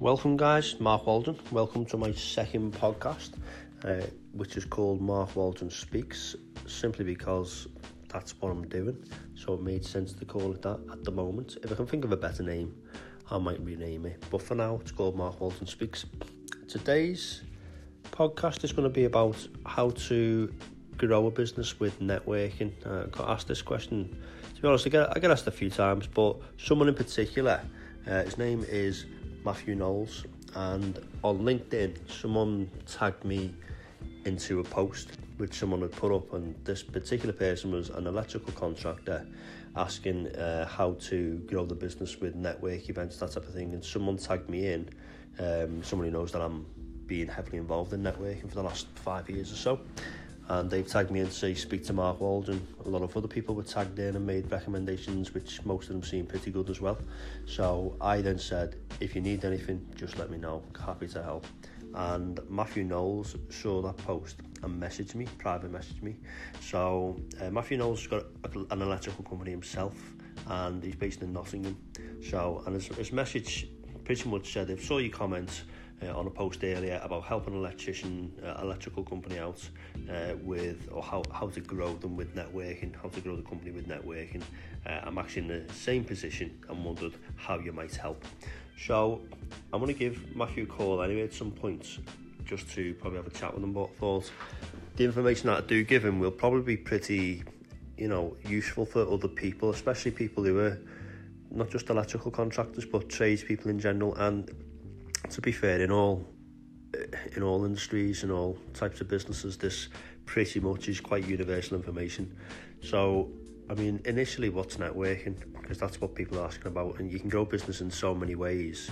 Welcome, guys. Mark Walden. Welcome to my second podcast, uh, which is called Mark Walden Speaks, simply because that's what I'm doing. So it made sense to call it that at the moment. If I can think of a better name, I might rename it. But for now, it's called Mark Walden Speaks. Today's podcast is going to be about how to grow a business with networking. Uh, I got asked this question. To be honest, I get, I get asked a few times, but someone in particular, uh, his name is Matthew Knowles, and on LinkedIn, someone tagged me into a post which someone had put up, and this particular person was an electrical contractor asking uh, how to grow the business with network events, that type of thing. And someone tagged me in, um, someone who knows that I'm being heavily involved in networking for the last five years or so and they've tagged me in to say speak to Mark Walden. A lot of other people were tagged in and made recommendations, which most of them seemed pretty good as well. So I then said, if you need anything, just let me know. Happy to help. And Matthew Knowles saw that post and messaged me, private messaged me. So uh, Matthew Knowles got an electrical company himself, and he's based in Nottingham. So and his, his message pretty much said, if saw your comments, uh, on a post earlier about helping an electrician, uh, electrical company out uh, with, or how, how to grow them with networking, how to grow the company with networking. Uh, I'm actually in the same position and wondered how you might help. So I'm going to give Matthew a call anyway at some point just to probably have a chat with him about thoughts. The information that I do give him will probably be pretty, you know, useful for other people, especially people who are not just electrical contractors but tradespeople in general and to be fair, in all eh, in all industries and all types of businesses, this pretty much is quite universal information. So, I mean, initially, what's networking? Because that's what people are asking about, and you can grow business in so many ways,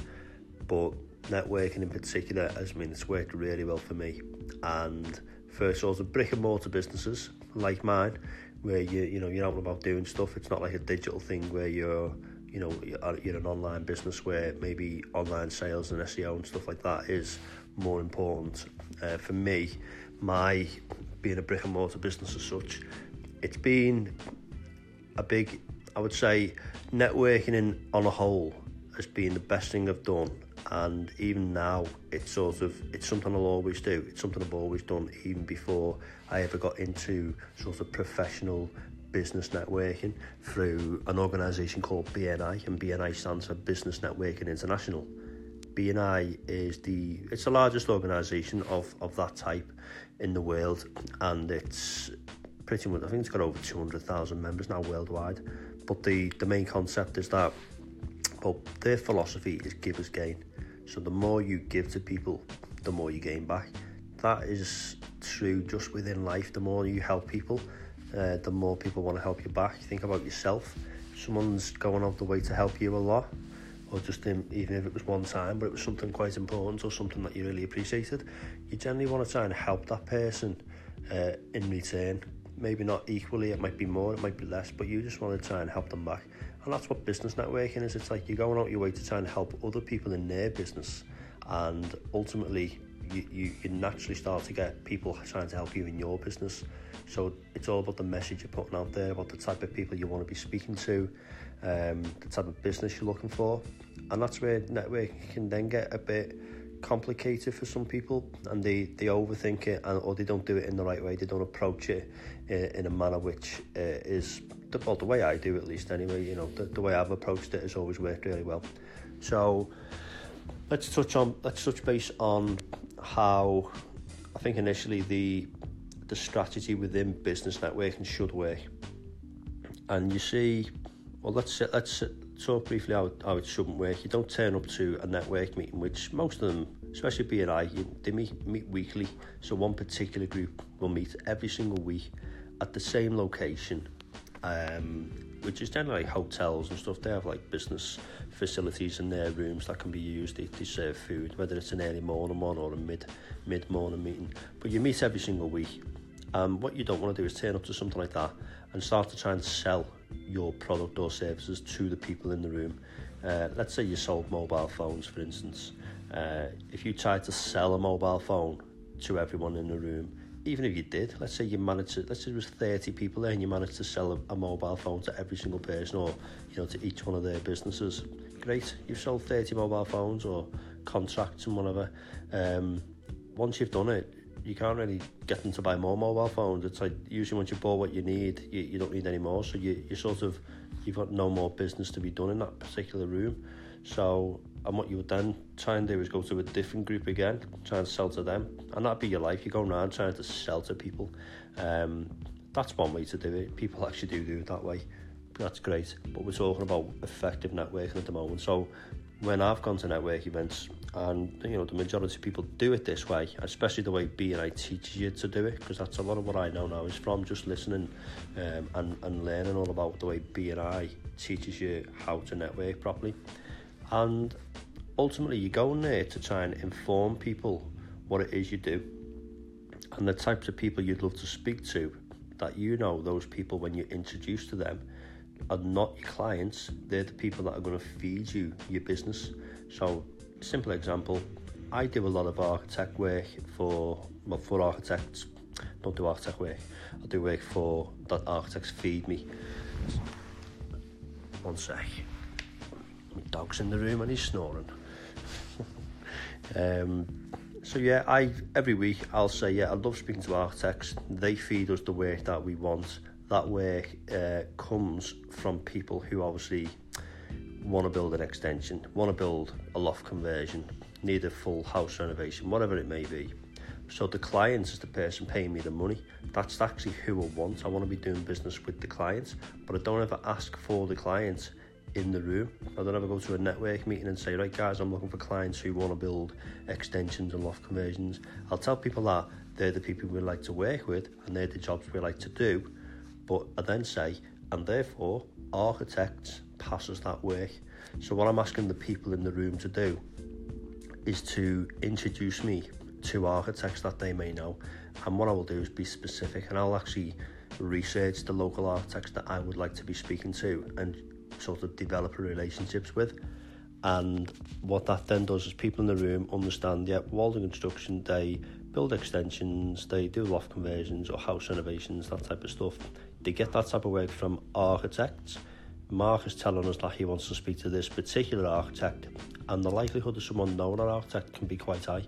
but networking in particular has I mean it's worked really well for me. And for sort of brick and mortar businesses like mine, where you you know you're out about doing stuff, it's not like a digital thing where you're you know you're an online business where maybe online sales and SEO and stuff like that is more important. Uh, for me, my being a brick and mortar business as such, it's been a big, I would say, networking in on a whole has been the best thing I've done. And even now, it's sort of it's something I'll always do. It's something I've always done, even before I ever got into sort of professional business networking through an organisation called BNI, and BNI stands for Business Networking International. BNI is the it's the largest organisation of, of that type in the world, and it's pretty much I think it's got over two hundred thousand members now worldwide. But the the main concept is that well their philosophy is Givers Gain. So the more you give to people, the more you gain back. That is true just within life. The more you help people, uh, the more people want to help you back. Think about yourself. Someone's going out the way to help you a lot, or just in, even if it was one time, but it was something quite important or something that you really appreciated. You generally want to try and help that person uh, in return. Maybe not equally, it might be more, it might be less, but you just want to try and help them back. And that's what business networking is. It's like you're going out your way to try and help other people in their business, and ultimately you, you, naturally start to get people trying to help you in your business. So it's all about the message you're putting out there, about the type of people you want to be speaking to, um, the type of business you're looking for. And that's where networking can then get a bit complicated for some people and they, they overthink it and, or they don't do it in the right way. They don't approach it in, in a manner which uh, is, the, well, the way I do at least anyway, you know, the, the way I've approached it has always worked really well. So let's touch on, let's touch base on how I think initially the the strategy within business networking should work. And you see, well, let's let's talk briefly how, how it shouldn't work. You don't turn up to a network meeting, which most of them, especially BNI, you, they meet, meet weekly. So one particular group will meet every single week at the same location, um, which is generally like hotels and stuff. They have like business facilities in their rooms that can be used. They, they serve food, whether it's an early morning one or a mid mid morning meeting. But you meet every single week. Um, what you don't want to do is turn up to something like that and start to try and sell your product or services to the people in the room. Uh, let's say you sold mobile phones, for instance. Uh, if you tried to sell a mobile phone to everyone in the room, even if you did, let's say you managed to, let's say there was 30 people there and you managed to sell a, a mobile phone to every single person or, you know, to each one of their businesses. Great, you've sold 30 mobile phones or contracts and whatever. Um, once you've done it, you can't really get them to buy more mobile phones. It's like usually once you bought what you need, you, you don't need any more. So you, you sort of you've got no more business to be done in that particular room. So and what you would then try and do is go to a different group again, try and sell to them, and that'd be your life. You go around trying to sell to people. Um, that's one way to do it. People actually do do it that way. That's great. But we're talking about effective networking at the moment. So when I've gone to network events, and you know the majority of people do it this way, especially the way BNI teaches you to do it, because that's a lot of what I know now is from just listening um, and, and learning all about the way BNI teaches you how to network properly. And ultimately, you go in there to try and inform people what it is you do and the types of people you'd love to speak to that you know those people when you're introduced to them are not your clients. They're the people that are going to feed you your business. So simple example I do a lot of architect work for well, for architects don't do architect work I do work for that architects feed me. One sec dog's in the room and he's snoring um, so yeah, I every week I'll say yeah, I love speaking to architects. They feed us the work that we want. That work uh, comes from people who obviously want to build an extension, want to build a loft conversion, need a full house renovation, whatever it may be. So the client is the person paying me the money. That's actually who I want. I want to be doing business with the clients, but I don't ever ask for the clients in the room. I don't ever go to a network meeting and say, right guys, I'm looking for clients who want to build extensions and loft conversions. I'll tell people that they're the people we like to work with and they're the jobs we like to do. But I then say, and therefore, architects pass us that work. So what I'm asking the people in the room to do is to introduce me to architects that they may know. And what I will do is be specific and I'll actually research the local architects that I would like to be speaking to and sort of develop relationships with. And what that then does is people in the room understand, yeah, Walden Construction, they build extensions, they do loft conversions or house renovations, that type of stuff. They get that type of work from architects. Mark is telling us that he wants to speak to this particular architect, and the likelihood of someone knowing an architect can be quite high.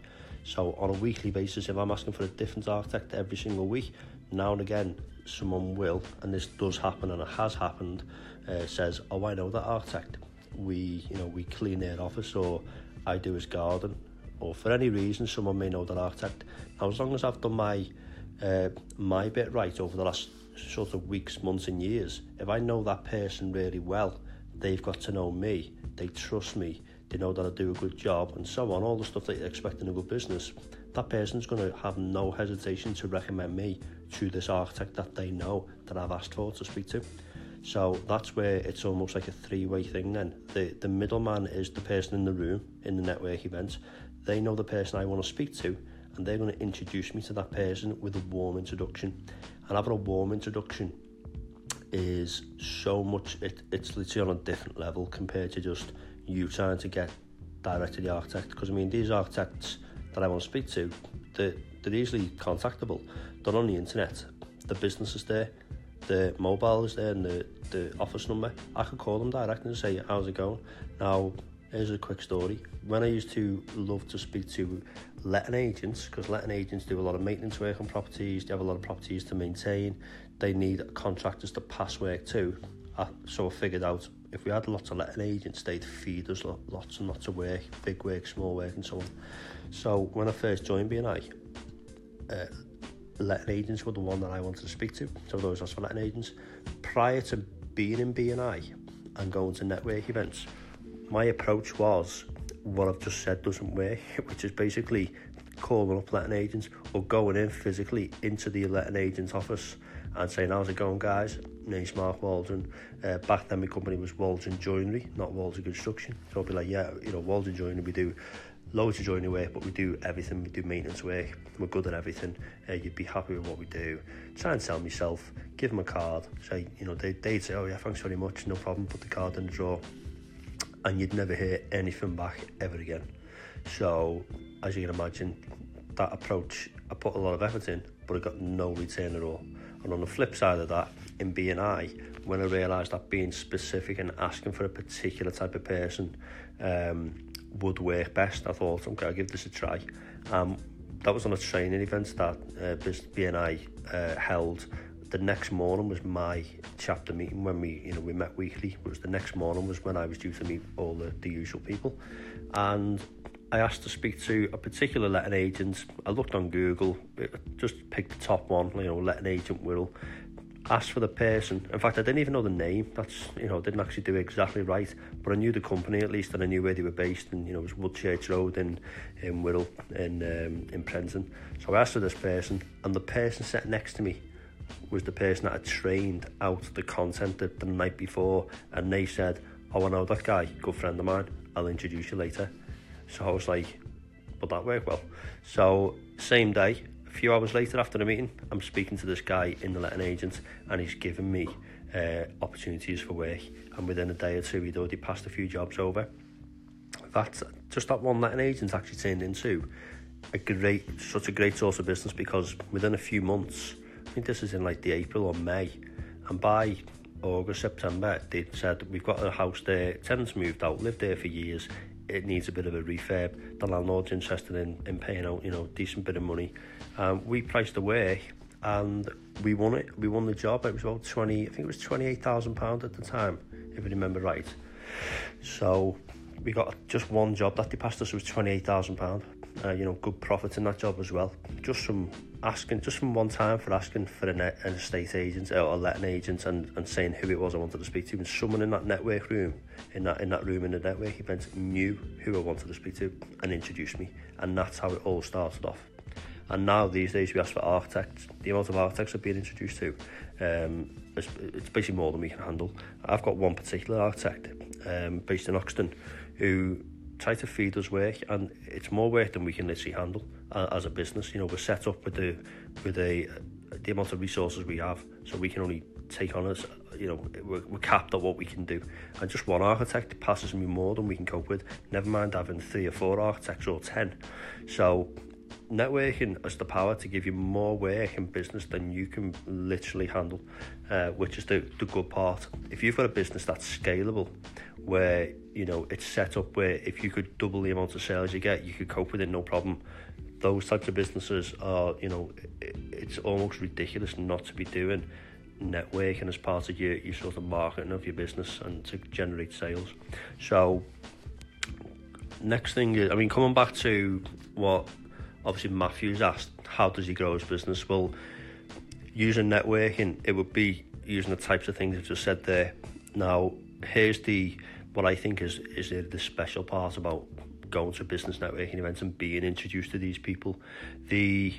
So, on a weekly basis, if I'm asking for a different architect every single week, now and again, someone will, and this does happen and it has happened, uh, says, "Oh, I know that architect. We, you know, we clean their office, or I do his garden, or for any reason, someone may know that architect. Now, as long as I've done my uh, my bit right over the last sort of weeks, months, and years, if I know that person really well, they've got to know me. They trust me. They know that I do a good job, and so on. All the stuff that you expect in a good business. That person's going to have no hesitation to recommend me to this architect that they know that I've asked for to speak to. So that's where it's almost like a three-way thing then. The, the middleman is the person in the room in the network event. They know the person I want to speak to and they're going to introduce me to that person with a warm introduction. And having a warm introduction is so much, it, it's literally on a different level compared to just you trying to get direct to the architect. Because I mean, these architects that I want to speak to, they're, they're easily contactable. They're on the internet. The business is there the mobile is there and the, the office number, I could call them direct and say, how's it going? Now, here's a quick story. When I used to love to speak to letting agents, because letting agents do a lot of maintenance work on properties, they have a lot of properties to maintain, they need contractors to pass work to. I, so I figured out if we had lots of letting agents, they'd feed us lots and lots of work, big work, small work, and so on. So when I first joined BNI, uh, letting agents were the one that I wanted to speak to. So those are for letting agents. Prior to being in BNI and going to network events, my approach was what I've just said doesn't work, which is basically calling up letting agents or going in physically into the letting agent's office and saying, how's it going guys? name's Mark Waldron. Uh, back then my company was Waldron Joinery, not Waldron Construction. So I'd be like, yeah, you know, Waldron Joinery, we do loads of joinery work, but we do everything. We do maintenance work. We're good at everything. Uh, you'd be happy with what we do. Try and sell myself. Give them a card. Say, you know, they, they'd say, oh yeah, thanks very much. No problem. Put the card in the drawer. And you'd never hear anything back ever again. So, as you can imagine, that approach, I put a lot of effort in, but I got no return at all. And on the flip side of that, in BNI, when I realised that being specific and asking for a particular type of person um, would work best. I thought, okay, I'll give this a try. Um, that was on a training event that uh, BNI uh, held. The next morning was my chapter meeting when we, you know, we met weekly. It was the next morning was when I was due to meet all the, the usual people, and I asked to speak to a particular letting agent. I looked on Google, just picked the top one, you know, letting agent Wirral. Asked for the person. In fact, I didn't even know the name. That's you know, didn't actually do exactly right. But I knew the company at least, and I knew where they were based. And you know, it was Woodchurch Road in in Wirral in um, in Prenton. So I asked for this person, and the person sat next to me was the person that had trained out the content the, the night before, and they said, "Oh, I know that guy, good friend of mine. I'll introduce you later." So I was like, would that work well? So same day, few hours later after the meeting, I'm speaking to this guy in the letting agent and he's given me uh, opportunities for work. And within a day or two, he'd already passed a few jobs over. That just that one letting agent actually turned into a great, such a great source of business because within a few months, I think this is in like the April or May, and by August, September, they said we've got a house there, tenants moved out, lived there for years, it needs a bit of a refurb. The landlord's interested in, in paying out, you know, a decent bit of money. Um, we priced the work and we won it. We won the job. It was about 20, I think it was £28,000 at the time, if I remember right. So we got just one job that they passed us was £28,000. Uh, you know, good profit in that job as well. Just from asking, just from one time for asking for an, an estate agent or a letting agent and, and saying who it was I wanted to speak to. And someone in that network room, in that in that room in the network event, knew who I wanted to speak to and introduced me. And that's how it all started off. And now these days we ask for architects. The amount of architects I've been introduced to, um, it's, it's basically more than we can handle. I've got one particular architect um, based in Oxton who try to feed us work and it's more work than we can literally handle uh, as a business you know we're set up with the with a the amount of resources we have so we can only take on us you know we're, we're capped at what we can do and just one architect passes me more than we can cope with never mind having three or four architects or ten so networking has the power to give you more work in business than you can literally handle, uh, which is the, the good part. If you've got a business that's scalable, where you know it's set up where if you could double the amount of sales you get, you could cope with it no problem. Those types of businesses are, you know, it, it's almost ridiculous not to be doing networking as part of your, your sort of marketing of your business and to generate sales. So next thing is, I mean, coming back to what obviously Matthew's asked, how does he grow his business? Well, using networking, it would be using the types of things I've just said there. Now, here's the what I think is is the special part about going to business networking events and being introduced to these people. The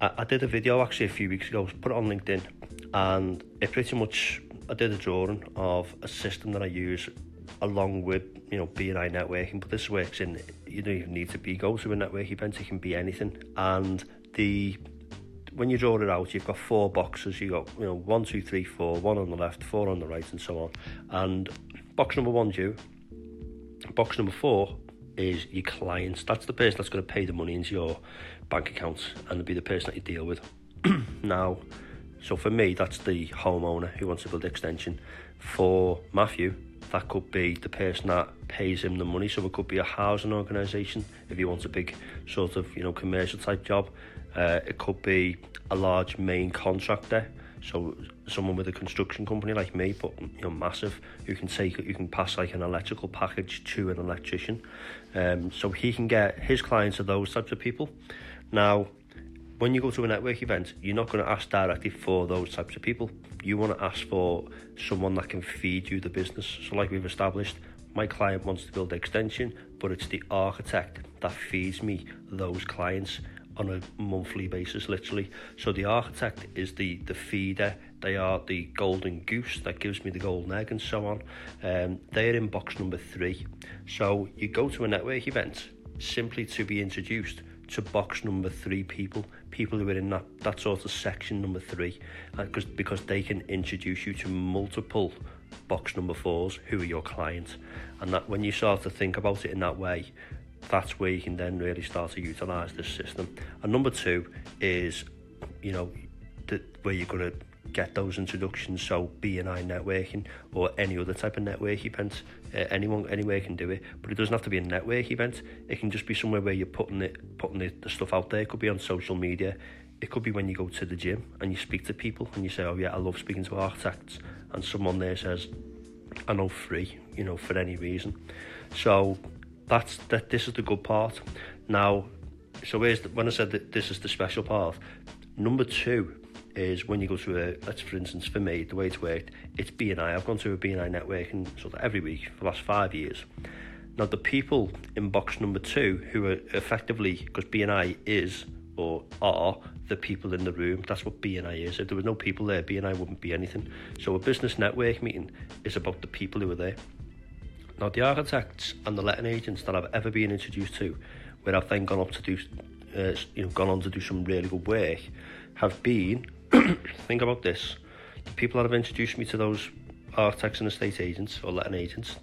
I, I did a video actually a few weeks ago, put it on LinkedIn, and it pretty much I did a drawing of a system that I use along with you know BNI networking, but this works in you don't even need to be go to a network event, it can be anything, and the when you draw it out, you've got four boxes. You got you know one, two, three, four, one on the left, four on the right, and so on. And box number one's you. Box number four is your clients. That's the person that's going to pay the money into your bank account, and be the person that you deal with. now, so for me, that's the homeowner who wants to build extension. For Matthew, that could be the person that pays him the money. So it could be a housing organisation if he wants a big sort of you know commercial type job. Uh, it could be a large main contractor, so someone with a construction company like me, but you know massive, who can take you can pass like an electrical package to an electrician. Um, so he can get his clients are those types of people. Now, when you go to a network event, you're not going to ask directly for those types of people. You want to ask for someone that can feed you the business. So, like we've established, my client wants to build extension, but it's the architect that feeds me those clients on a monthly basis, literally. So the architect is the the feeder. They are the golden goose that gives me the golden egg and so on. Um, they're in box number three. So you go to a network event simply to be introduced to box number three people, people who are in that, that sort of section number three, because uh, because they can introduce you to multiple box number fours who are your clients, and that when you start to think about it in that way, that's where you can then really start to utilize this system. And number two is, you know, the, where you're going to get those introductions. So BNI networking or any other type of network event, uh, anyone anywhere can do it. But it doesn't have to be a network event. It can just be somewhere where you're putting it, putting the, the stuff out there. It could be on social media. It could be when you go to the gym and you speak to people and you say, "Oh yeah, I love speaking to architects," and someone there says, "I know free," you know, for any reason. So that's that. This is the good part. Now, so where's the, when I said that this is the special part. Number two is when you go to a, let's for instance for me, the way it's worked, it's BNI. I've gone to a BNI networking sort of every week for the last five years. Now the people in box number two who are effectively, because BNI is or are the people in the room. That's what BNI is. If there were no people there, BNI wouldn't be anything. So a business network meeting is about the people who are there. Now the architects and the letting agents that I've ever been introduced to, where I've then gone up to do, uh, you know, gone on to do some really good work, have been think about this. The people that have introduced me to those architects and estate agents or letting agents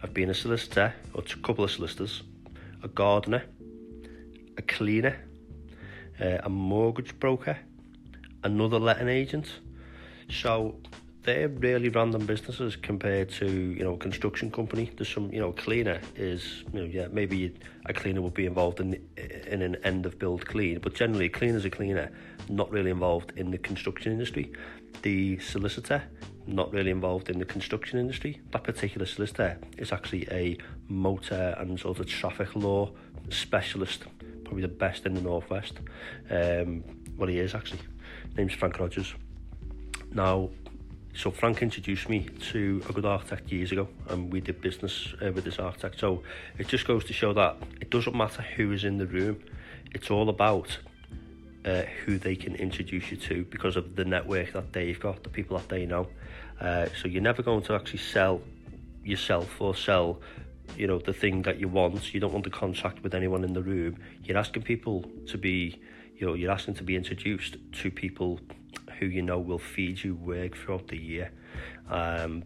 have been a solicitor or a couple of solicitors, a gardener, a cleaner, uh, a mortgage broker, another letting agent. So they're really random businesses compared to you know a construction company. There's some you know cleaner is you know yeah maybe a cleaner would be involved in in an end of build clean, but generally cleaner's a cleaner, not really involved in the construction industry. The solicitor not really involved in the construction industry. That particular solicitor is actually a motor and sort of traffic law specialist, probably the best in the northwest. Um, well, he is actually. name's Frank Rogers. Now, so Frank introduced me to a good architect years ago and we did business uh, with this architect. So it just goes to show that it doesn't matter who is in the room it's all about uh, who they can introduce you to because of the network that they've got the people that they know. Uh, so you're never going to actually sell yourself or sell you know the thing that you want. You don't want to contract with anyone in the room. You're asking people to be you know you're asking to be introduced to people who you know will feed you work throughout the year. Um,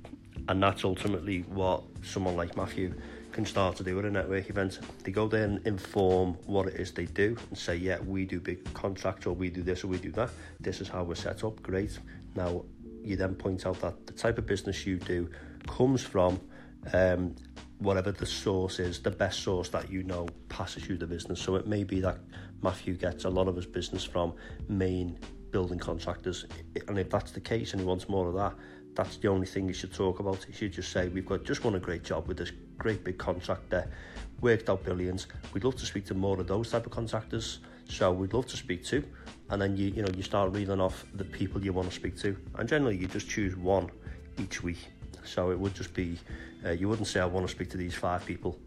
and that's ultimately what someone like Matthew can start to do at a network event. They go there and inform what it is they do and say, yeah, we do big contracts or we do this or we do that. This is how we're set up. Great. Now, you then point out that the type of business you do comes from um, whatever the source is, the best source that you know passes you the business. So it may be that Matthew gets a lot of his business from main building contractors. And if that's the case and he wants more of that, that's the only thing you should talk about. You should just say, we've got just won a great job with this great big contractor, worked out billions. We'd love to speak to more of those type of contractors. So we'd love to speak to. And then you, you know, you start reeling off the people you want to speak to. And generally you just choose one each week. So it would just be, uh, you wouldn't say I want to speak to these five people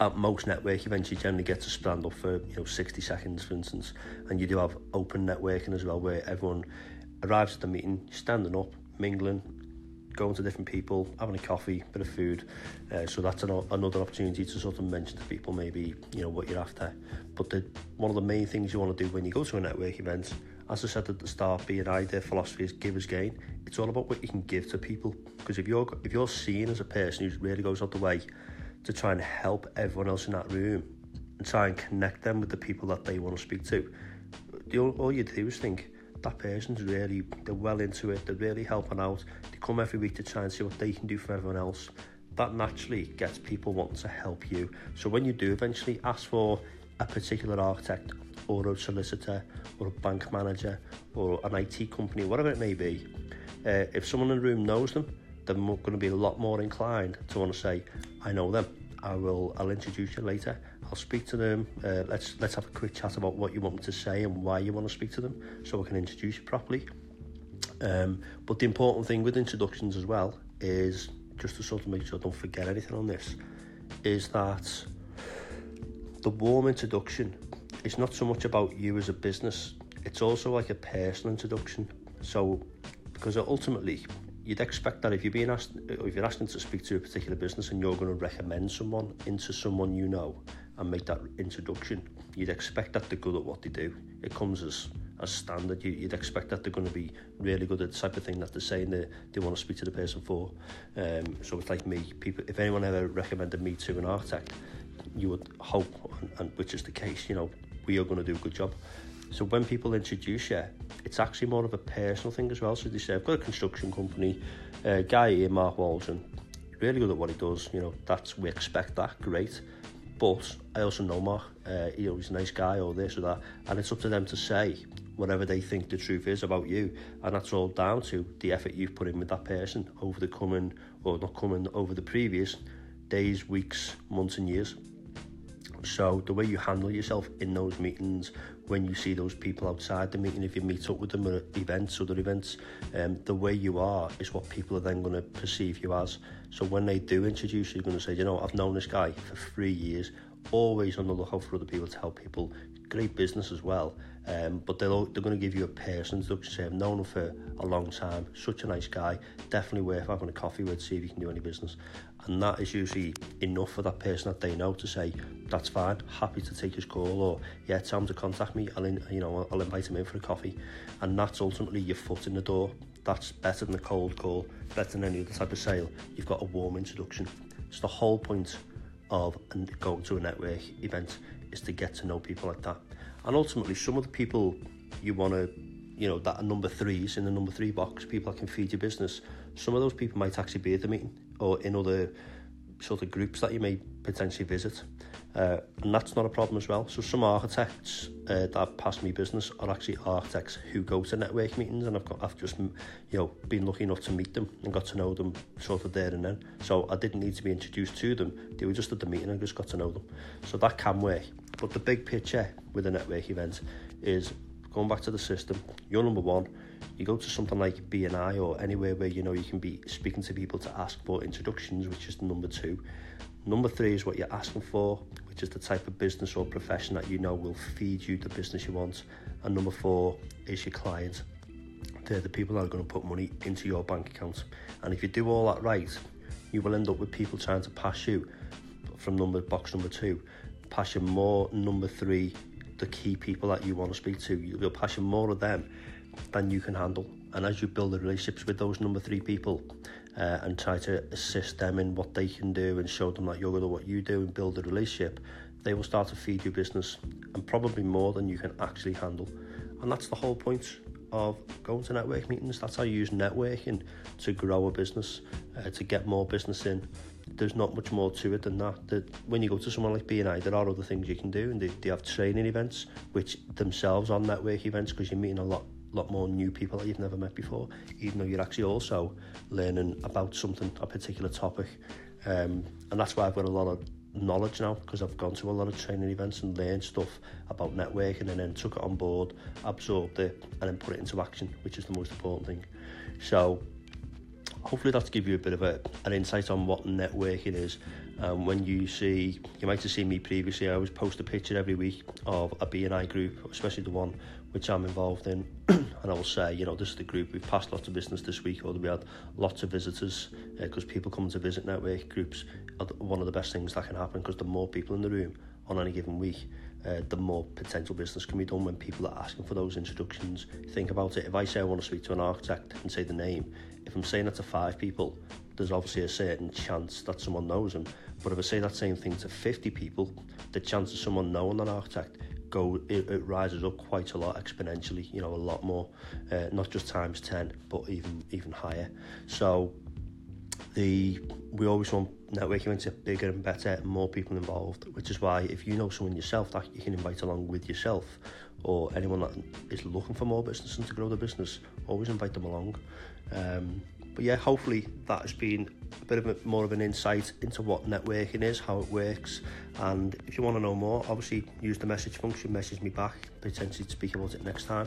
at most network events you generally get to stand up for you know 60 seconds for instance and you do have open networking as well where everyone arrives at the meeting standing up mingling going to different people having a coffee bit of food uh, so that's an, another opportunity to sort of mention to people maybe you know what you're after. But the one of the main things you want to do when you go to a network event as I said at the start BNI their philosophy is Givers Gain. It's all about what you can give to people because if you're if you're seen as a person who really goes out the way to try and help everyone else in that room and try and connect them with the people that they want to speak to. All you do is think that person's really, they're well into it, they're really helping out. They come every week to try and see what they can do for everyone else. That naturally gets people wanting to help you. So when you do eventually ask for a particular architect or a solicitor or a bank manager or an IT company, whatever it may be, uh, if someone in the room knows them, they're going to be a lot more inclined to want to say, I know them. I will. I'll introduce you later. I'll speak to them. Uh, let's let's have a quick chat about what you want me to say and why you want to speak to them, so I can introduce you properly. Um, but the important thing with introductions as well is just to sort of make sure I don't forget anything on this, is that the warm introduction is not so much about you as a business. It's also like a personal introduction. So because ultimately you'd expect that if you're being asked, if you're asking to speak to a particular business and you're going to recommend someone into someone you know and make that introduction, you'd expect that they're good at what they do. It comes as as standard. You, you'd expect that they're going to be really good at the type of thing that they're saying they, they want to speak to the person for. Um, so it's like me. People, if anyone ever recommended me to an architect, you would hope, and, and which is the case, you know, we are going to do a good job So when people introduce you, it's actually more of a personal thing as well. So they say, I've got a construction company, uh, guy here, Mark Waldron, really good at what he does, you know, that's, we expect that, great. But I also know Mark, uh, you know, he's a nice guy or this or that. And it's up to them to say whatever they think the truth is about you. And that's all down to the effort you've put in with that person over the coming, or not coming, over the previous days, weeks, months and years. So the way you handle yourself in those meetings, when you see those people outside the meeting, if you meet up with them at events, other events, um, the way you are is what people are then going to perceive you as. So when they do introduce you, you're going to say, you know, I've known this guy for three years, always on the lookout for other people to help people, great business as well. Um, but they'll, they're going to give you a person introduction, say, I've known him for a long time, such a nice guy, definitely worth having a coffee with, see if you can do any business. And that is usually enough for that person that they know to say, that's fine, happy to take his call, or yeah, tell him to contact me, I'll, in, you know, I'll invite him in for a coffee. And that's ultimately your foot in the door. That's better than a cold call, better than any other type of sale. You've got a warm introduction. It's the whole point of going to a network event is to get to know people like that. And ultimately, some of the people you want to, you know, that are number threes in the number three box, people that can feed your business, some of those people might actually be at the meeting or in other sort of groups that you may potentially visit. Uh, and that's not a problem as well. So some architects uh, that pass me business are actually architects who go to network meetings and I've, got, I've just, you know, been lucky enough to meet them and got to know them sort of there and then. So I didn't need to be introduced to them. They were just at the meeting I just got to know them. So that can work. But the big picture with a network event is going back to the system. You're number one. You go to something like BNI or anywhere where you know you can be speaking to people to ask for introductions, which is number two. Number three is what you're asking for, which is the type of business or profession that you know will feed you the business you want. And number four is your client. They're the people that are going to put money into your bank account. And if you do all that right, you will end up with people trying to pass you from number box number two, pass you more number three, the key people that you want to speak to. You'll pass you more of them than you can handle. And as you build the relationships with those number three people, uh, and try to assist them in what they can do and show them that you're good at what you do and build a relationship, they will start to feed your business and probably more than you can actually handle. And that's the whole point of going to network meetings. That's how you use networking to grow a business, uh, to get more business in. There's not much more to it than that. that. When you go to someone like BNI, there are other things you can do, and they, they have training events, which themselves are network events because you're meeting a lot lot more new people that you've never met before, even though you're actually also learning about something, a particular topic. Um, and that's why I've got a lot of knowledge now because I've gone to a lot of training events and learned stuff about networking and then took it on board, absorbed it and then put it into action, which is the most important thing. So hopefully that's give you a bit of a, an insight on what networking is. Um, when you see, you might have seen me previously, I always post a picture every week of a BNI group, especially the one which I'm involved in, and I'll say, you know, this is the group, we've passed lots of business this week, or we had lots of visitors, because uh, people come to visit network groups are one of the best things that can happen, because the more people in the room on any given week, uh, the more potential business can be done when people are asking for those introductions. Think about it, if I say I want to speak to an architect and say the name, I'm saying that to five people, there's obviously a certain chance that someone knows them. But if I say that same thing to 50 people, the chance of someone knowing an architect go it, it rises up quite a lot exponentially you know a lot more uh, not just times 10 but even even higher so the we always want networking events bigger and better more people involved which is why if you know someone yourself that you can invite along with yourself or anyone that is looking for more business and to grow the business always invite them along um, but yeah, hopefully that has been a bit of a, more of an insight into what networking is, how it works, and if you want to know more, obviously use the message function, message me back, potentially speak about it next time.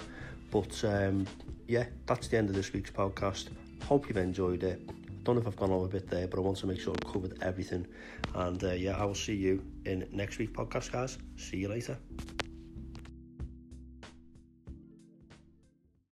But um, yeah, that's the end of this week's podcast. Hope you've enjoyed it. I Don't know if I've gone over a bit there, but I want to make sure I've covered everything. And uh, yeah, I will see you in next week's podcast, guys. See you later.